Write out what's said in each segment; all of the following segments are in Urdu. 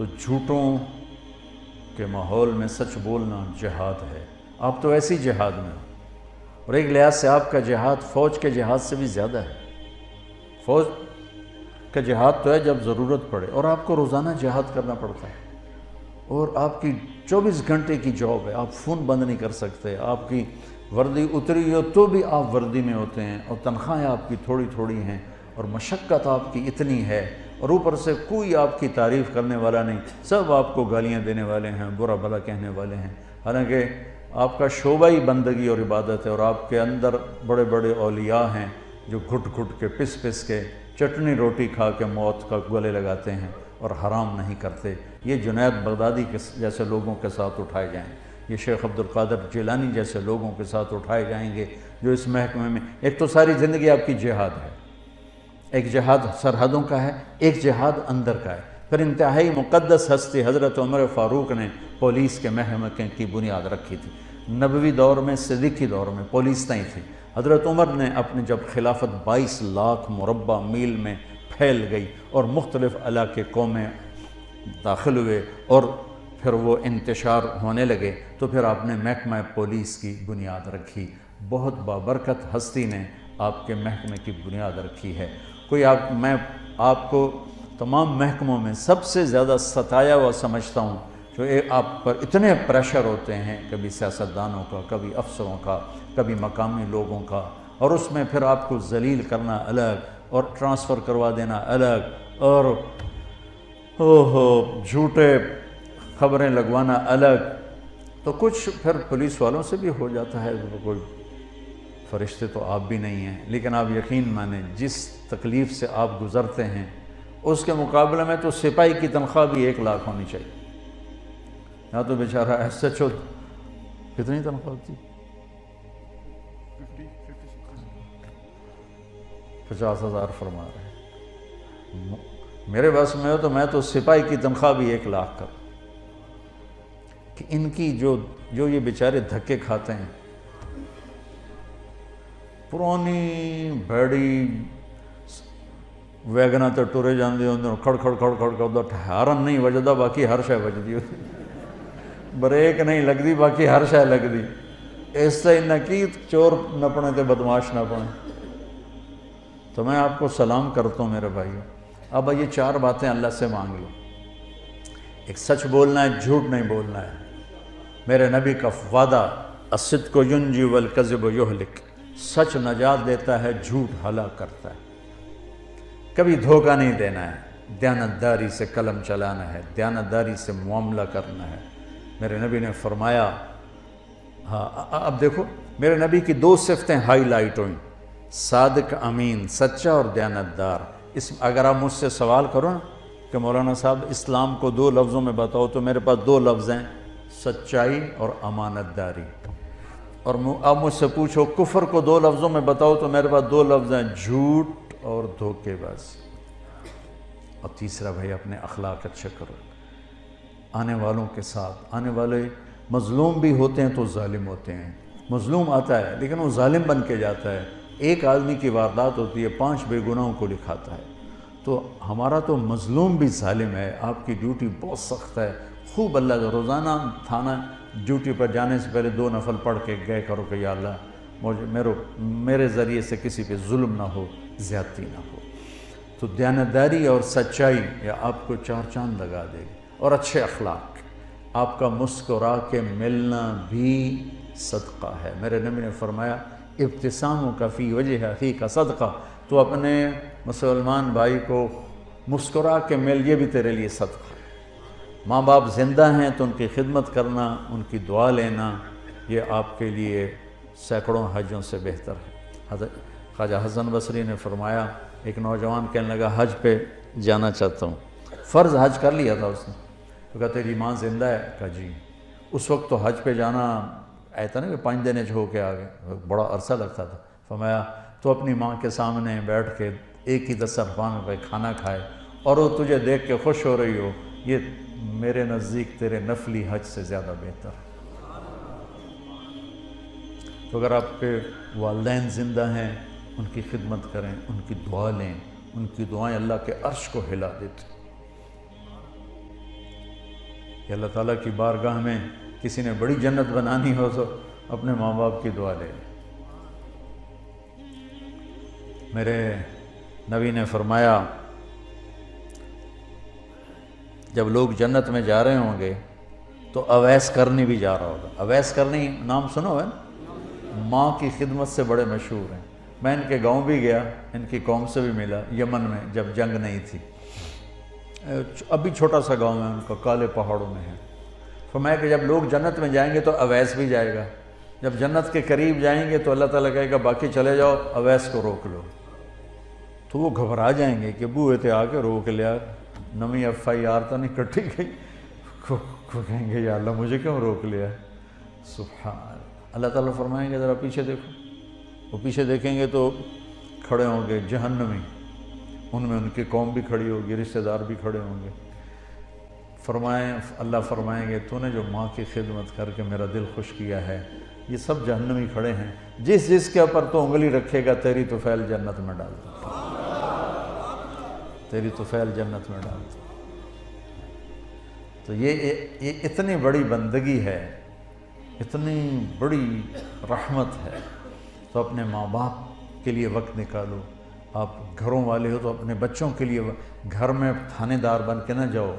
تو جھوٹوں کے ماحول میں سچ بولنا جہاد ہے۔ آپ تو ایسی جہاد میں ہو۔ اور ایک لحاظ سے آپ کا جہاد فوج کے جہاد سے بھی زیادہ ہے۔ فوج کا جہاد تو ہے جب ضرورت پڑے اور آپ کو روزانہ جہاد کرنا پڑتا ہے۔ اور آپ کی چوبیس گھنٹے کی جاب ہے، آپ فون بند نہیں کر سکتے۔ آپ کی وردی اتری ہو تو بھی آپ وردی میں ہوتے ہیں اور تنخواہیں آپ کی تھوڑی تھوڑی ہیں اور مشقت آپ کی اتنی ہے۔ اور اوپر سے کوئی آپ کی تعریف کرنے والا نہیں، سب آپ کو گالیاں دینے والے ہیں، برا بلا کہنے والے ہیں۔ حالانکہ آپ کا شعبہ ہی بندگی اور عبادت ہے اور آپ کے اندر بڑے بڑے اولیاء ہیں جو گھٹ گھٹ کے پس پس کے چٹنی روٹی کھا کے موت کا گلے لگاتے ہیں اور حرام نہیں کرتے۔ یہ جنید بغدادی کے جیسے لوگوں کے ساتھ اٹھائے جائیں۔ یہ شیخ عبد القادر جیلانی جیسے لوگوں کے ساتھ اٹھائے جائیں گے جو اس محکمے میں، ایک تو ساری زندگی آپ کی جہاد ہے۔ ایک جہاد سرحدوں کا ہے، ایک جہاد اندر کا ہے۔ پھر انتہائی مقدس ہستی حضرت عمر فاروق نے پولیس کے محکمے کی بنیاد رکھی تھی۔ نبوی دور میں، صدیقی دور میں پولیس نہیں تھی حضرت عمر نے اپنے جب خلافت بائیس لاکھ مربع میل میں پھیل گئی اور مختلف علاقے قومیں داخل ہوئے اور پھر وہ انتشار ہونے لگے، تو پھر آپ نے محکمہ پولیس کی بنیاد رکھی۔ بہت بابرکت ہستی نے آپ کے محکمے کی بنیاد رکھی ہے۔ کوئی آپ میں آپ کو تمام محکموں میں سب سے زیادہ ستایا ہوا سمجھتا ہوں، جو آپ پر اتنے پریشر ہوتے ہیں، کبھی سیاستدانوں کا، کبھی افسروں کا، کبھی مقامی لوگوں کا، اور اس میں پھر آپ کو ذلیل کرنا الگ، اور ٹرانسفر کروا دینا الگ، اور اوہو، جھوٹے خبریں لگوانا الگ۔ تو کچھ پھر پولیس والوں سے بھی ہو جاتا ہے کوئی فرشتے تو آپ بھی نہیں ہیں، لیکن آپ یقین مانیں جس تکلیف سے آپ گزرتے ہیں، اس کے مقابلے میں تو سپاہی کی تنخواہ بھی ایک لاکھ ہونی چاہیے۔ یا تو بیچارہ ایس ایچ او کتنی تنخواہ تھی پچاس ہزار فرما رہے میرے بس میں ہو تو میں تو سپاہی کی تنخواہ بھی ایک لاکھ کر۔ کہ ان کی جو جو یہ بیچارے دھکے کھاتے ہیں پرانی بھیڑی ویگنا تو ٹورے جاندے ہوں کھڑ کھڑ کھڑ کھڑ کھڑ ہارن نہیں وجدہ باقی ہر شے وجدی ہوتی بریک نہیں لگتی باقی ہر شے لگتی اس سے نہ کی چور نہ پڑے تو بدماش نہ پڑے تو میں آپ کو سلام کرتا ہوں میرے بھائیو اب یہ چار باتیں اللہ سے مانگ لو ایک سچ بولنا ہے جھوٹ نہیں بولنا ہے میرے نبی کا وعدہ اسد کو ینجی والکذب یہلک سچ نجات دیتا ہے، جھوٹ ہلاک کرتا ہے۔ کبھی دھوکہ نہیں دینا ہے، دیانتداری سے قلم چلانا ہے، دیانتداری سے معاملہ کرنا ہے۔ میرے نبی نے فرمایا ہاں اب دیکھو، میرے نبی کی دو صفتیں ہائی لائٹ ہوئیں۔ صادق امین، سچا اور دیانتدار۔ اس اگر آپ مجھ سے سوال کرو نا کہ مولانا صاحب، اسلام کو دو لفظوں میں بتاؤ تو میرے پاس دو لفظ ہیں، سچائی اور امانت داری اور اب مجھ سے پوچھو، کفر کو دو لفظوں میں بتاؤ تو میرے پاس دو لفظ ہیں، جھوٹ اور دھوکے باز اور تیسرا بھائی، اپنے اخلاق اچھے کرو۔ آنے والوں کے ساتھ، آنے والے مظلوم بھی ہوتے ہیں تو ظالم ہوتے ہیں۔ مظلوم آتا ہے، لیکن وہ ظالم بن کے جاتا ہے۔ ایک آدمی کی واردات ہوتی ہے، پانچ بے گناہوں کو لکھاتا ہے۔ تو ہمارا تو مظلوم بھی ظالم ہے، آپ کی ڈیوٹی بہت سخت ہے۔ خوب اللہ کا روزانہ تھانہ ڈیوٹی پر جانے سے پہلے دو نفل پڑھ کے گئے کرو کہ یا اللہ، مجھے میرے میرے ذریعے سے کسی پہ ظلم نہ ہو، زیادتی نہ ہو۔ تو دیانتداری اور سچائی یا آپ کو چار چاند لگا دے گی۔ اور اچھے اخلاق، آپ کا مسکرا کے ملنا بھی صدقہ ہے۔ میرے نبی نے فرمایا ابتساموں کا فی وجہ فی کا صدقہ۔ تو اپنے مسلمان بھائی کو مسکرا کے مل، یہ بھی تیرے لیے صدقہ۔ ہے ماں باپ زندہ ہیں تو ان کی خدمت کرنا، ان کی دعا لینا، یہ آپ کے لیے سینکڑوں حجوں سے بہتر ہے۔ حضرت خواجہ حسن بصری نے فرمایا، ایک نوجوان کہنے لگا، حج پہ جانا چاہتا ہوں۔ فرض حج کر لیا تھا اس نے۔ تو کہا، تیری ماں زندہ ہے؟ کہا جی۔ اس وقت تو حج پہ جانا ایسا نا کہ پانچ دن ہو کے آگے، بڑا عرصہ لگتا تھا۔ فرمایا، تو اپنی ماں کے سامنے بیٹھ کے ایک ہی دسترخوان پہ کھانا کھائے اور وہ تجھے دیکھ کے خوش ہو رہی ہو۔ یہ میرے نزدیک تیرے نفلی حج سے زیادہ بہتر تو اگر آپ کے والدین زندہ ہیں، ان کی خدمت کریں، ان کی دعا لیں، ان کی دعائیں اللہ کے عرش کو ہلا دیتے۔ کہ اللہ تعالیٰ کی بارگاہ میں کسی نے بڑی جنت بنانی ہو تو اپنے ماں باپ کی دعا لے لے میرے نبی نے فرمایا جب لوگ جنت میں جا رہے ہوں گے تو اویس کرنی بھی جا رہا ہوگا۔ اویس کرنی، نام سنو ہے؟ ماں کی خدمت سے بڑے مشہور ہیں۔ میں ان کے گاؤں بھی گیا، ان کی قوم سے بھی ملا، یمن میں جب جنگ نہیں تھی۔ ابھی چھوٹا سا گاؤں ہے، ان کا کالے پہاڑوں میں ہے۔ فرمایا کہ جب لوگ جنت میں جائیں گے تو اویس بھی جائے گا۔ جب جنت کے قریب جائیں گے تو اللہ تعالیٰ کہے گا، باقی چلے جاؤ، اویس کو روک لو۔ تو وہ گھبرا جائیں گے کہ بوئے تھے، آ کے روک لیا۔ نمی ایف آئی آر تو نہیں کٹی گئی۔ کہیں گے، یا اللہ مجھے کیوں روک لیا؟ سبحان اللہ۔ تعالیٰ فرمائیں گے، ذرا پیچھے دیکھو۔ وہ پیچھے دیکھیں گے تو کھڑے ہوں گے جہنمی۔ ان میں ان کی قوم بھی کھڑی ہوگی، رشتہ دار بھی کھڑے ہوں گے۔ فرمائیں، اللہ فرمائیں گے، تو نے جو ماں کی خدمت کر کے میرا دل خوش کیا ہے، یہ سب جہنمی کھڑے ہیں۔ جس جس کے اوپر تو انگلی رکھے گا، تیری تو فیل جنت میں ڈال دو تیری تو فیل جنت میں ڈال دو تو یہ اتنی بڑی بندگی ہے، اتنی بڑی رحمت ہے۔ تو اپنے ماں باپ کے لیے وقت نکالو۔ آپ گھروں والے ہو تو اپنے بچوں کے لیے گھر میں تھانے دار بن کے نہ جاؤ،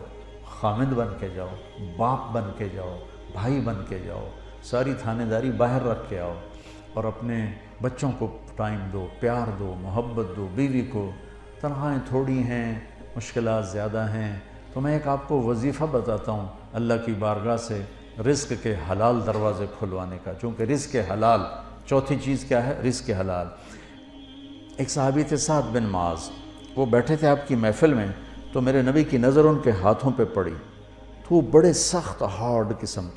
خامد بن کے جاؤ، باپ بن کے جاؤ، بھائی بن کے جاؤ، ساری تھانے داری باہر رکھ کے آؤ اور اپنے بچوں کو ٹائم دو، پیار دو، محبت دو، بیوی کو تنخواہیں تھوڑی ہیں، مشکلات زیادہ ہیں۔ تو میں ایک آپ کو وظیفہ بتاتا ہوں اللہ کی بارگاہ سے رزق کے حلال دروازے کھلوانے کا۔ چونکہ رزق کے حلال، چوتھی چیز کیا ہے؟ رزق کے حلال۔ ایک صحابی تھے سعد بن معاذ۔ وہ بیٹھے تھے آپ کی محفل میں، تو میرے نبی کی نظر ان کے ہاتھوں پہ پڑی۔ تو وہ بڑے سخت، ہارڈ قسم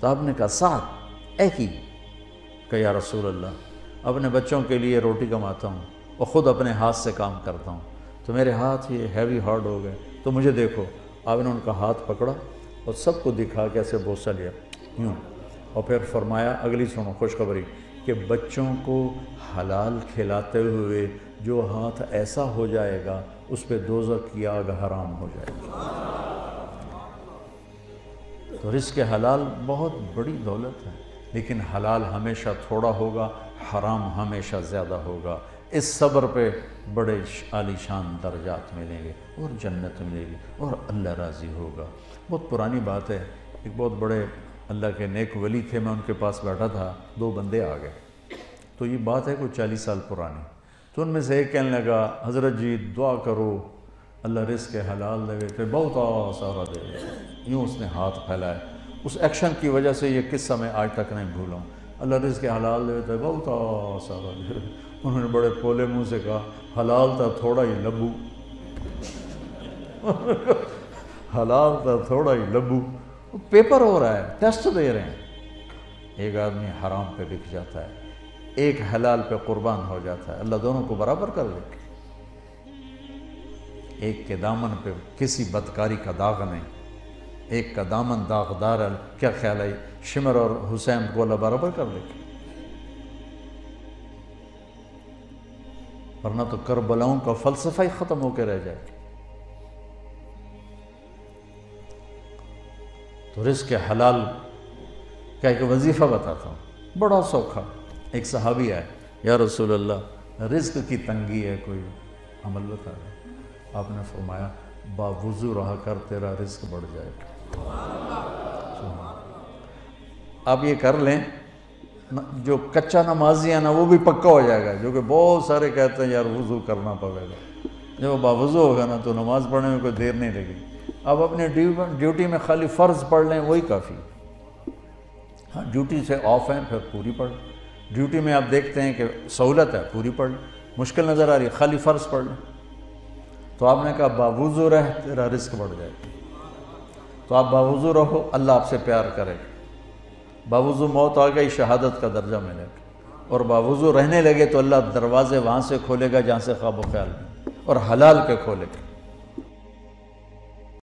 تو آپ نے کہا، سعد، اے کی؟ کہ یا رسول اللہ، اپنے بچوں کے لیے روٹی کماتا ہوں۔ اور خود اپنے ہاتھ سے کام کرتا ہوں۔ تو میرے ہاتھ یہ ہیوی ہارڈ ہو گئے۔ تو مجھے دیکھو آپ نے ان کا ہاتھ پکڑا اور سب کو دکھا کے ایسے بوسہ لیا۔ یوں۔ اور پھر فرمایا، اگلی سنو، خوشخبری، کہ بچوں کو حلال کھلاتے ہوئے جو ہاتھ ایسا ہو جائے گا، اس پہ دوزہ کی آگ حرام ہو جائے گا تو رزق حلال بہت بڑی دولت ہے، لیکن حلال ہمیشہ تھوڑا ہوگا، حرام ہمیشہ زیادہ ہوگا۔ اس صبر پہ بڑے عالی شان درجات ملیں گے اور جنت ملے گی اور اللہ راضی ہوگا۔ بہت پرانی بات ہے۔ ایک بہت بڑے اللہ کے نیک ولی تھے، میں ان کے پاس بیٹھا تھا، دو بندے آ گئے۔ تو یہ بات ہے کوئی چالیس سال پرانی۔ تو ان میں سے ایک کہنے لگا، حضرت جی دعا کرو، اللہ رزق کے حلال دے۔ پھر بہت سارا دے۔ یوں اس نے ہاتھ پھیلائے۔ اس ایکشن کی وجہ سے یہ قصہ میں آج تک نہیں بھولا اللہ رزق کے حلال دے تھے بہت سارا دے۔ انہوں نے بڑے پولے منہ سے کہا، حلال تھا تھوڑا ہی لبو۔ حلال تھا تھوڑا ہی لبو۔ پیپر ہو رہا ہے، ٹیسٹ دے رہے ہیں۔ ایک آدمی حرام پہ بک جاتا ہے، ایک حلال پہ قربان ہو جاتا ہے۔ اللہ دونوں کو برابر کر لے۔ ایک کے دامن پہ کسی بدکاری کا داغ نہیں۔ ایک کا دامن داغدار ہے، کیا خیال ہے؟ شمر اور حسین کو اللہ برابر کر لے۔ ورنہ تو کربلاؤں کا فلسفہ ہی ختم ہو کے رہ جائے۔ تو رزق حلال کیا کہ وظیفہ بتاتا ہوں۔ بڑا سوکھا۔ ایک صحابی ہے یا رسول اللہ، رزق کی تنگی ہے، کوئی عمل بتا رہے آپ نے فرمایا، با وضو رہا کر تیرا رزق بڑھ جائے۔ آپ یہ کر لیں۔ جو کچا نمازی ہے نا وہ بھی پکا ہو جائے گا، جو کہ بہت سارے کہتے ہیں، یار وضو کرنا پڑے گا۔ جب با وضو ہوگا نا تو نماز پڑھنے میں کوئی دیر نہیں لگی اب اپنے ڈیوٹی میں خالی فرض پڑھ لیں، وہی کافی۔ ہاں ڈیوٹی سے آف ہیں، پھر پوری پڑھ۔ ڈیوٹی میں آپ دیکھتے ہیں کہ سہولت ہے، پوری پڑھ۔ لیں مشکل نظر آ رہی ہے، خالی فرض پڑھ لیں۔ تو آپ نے کہا باوضو رہ تیرا رزق بڑھ جائے۔ تو آپ باوضو رہو، اللہ آپ سے پیار کرے۔ باوضو موت آ گئی، شہادت کا درجہ ملے۔ گا اور باوضو رہنے لگے تو اللہ دروازے وہاں سے کھولے گا جہاں سے خواب و خیال۔ میں اور حلال کے کھولے گا۔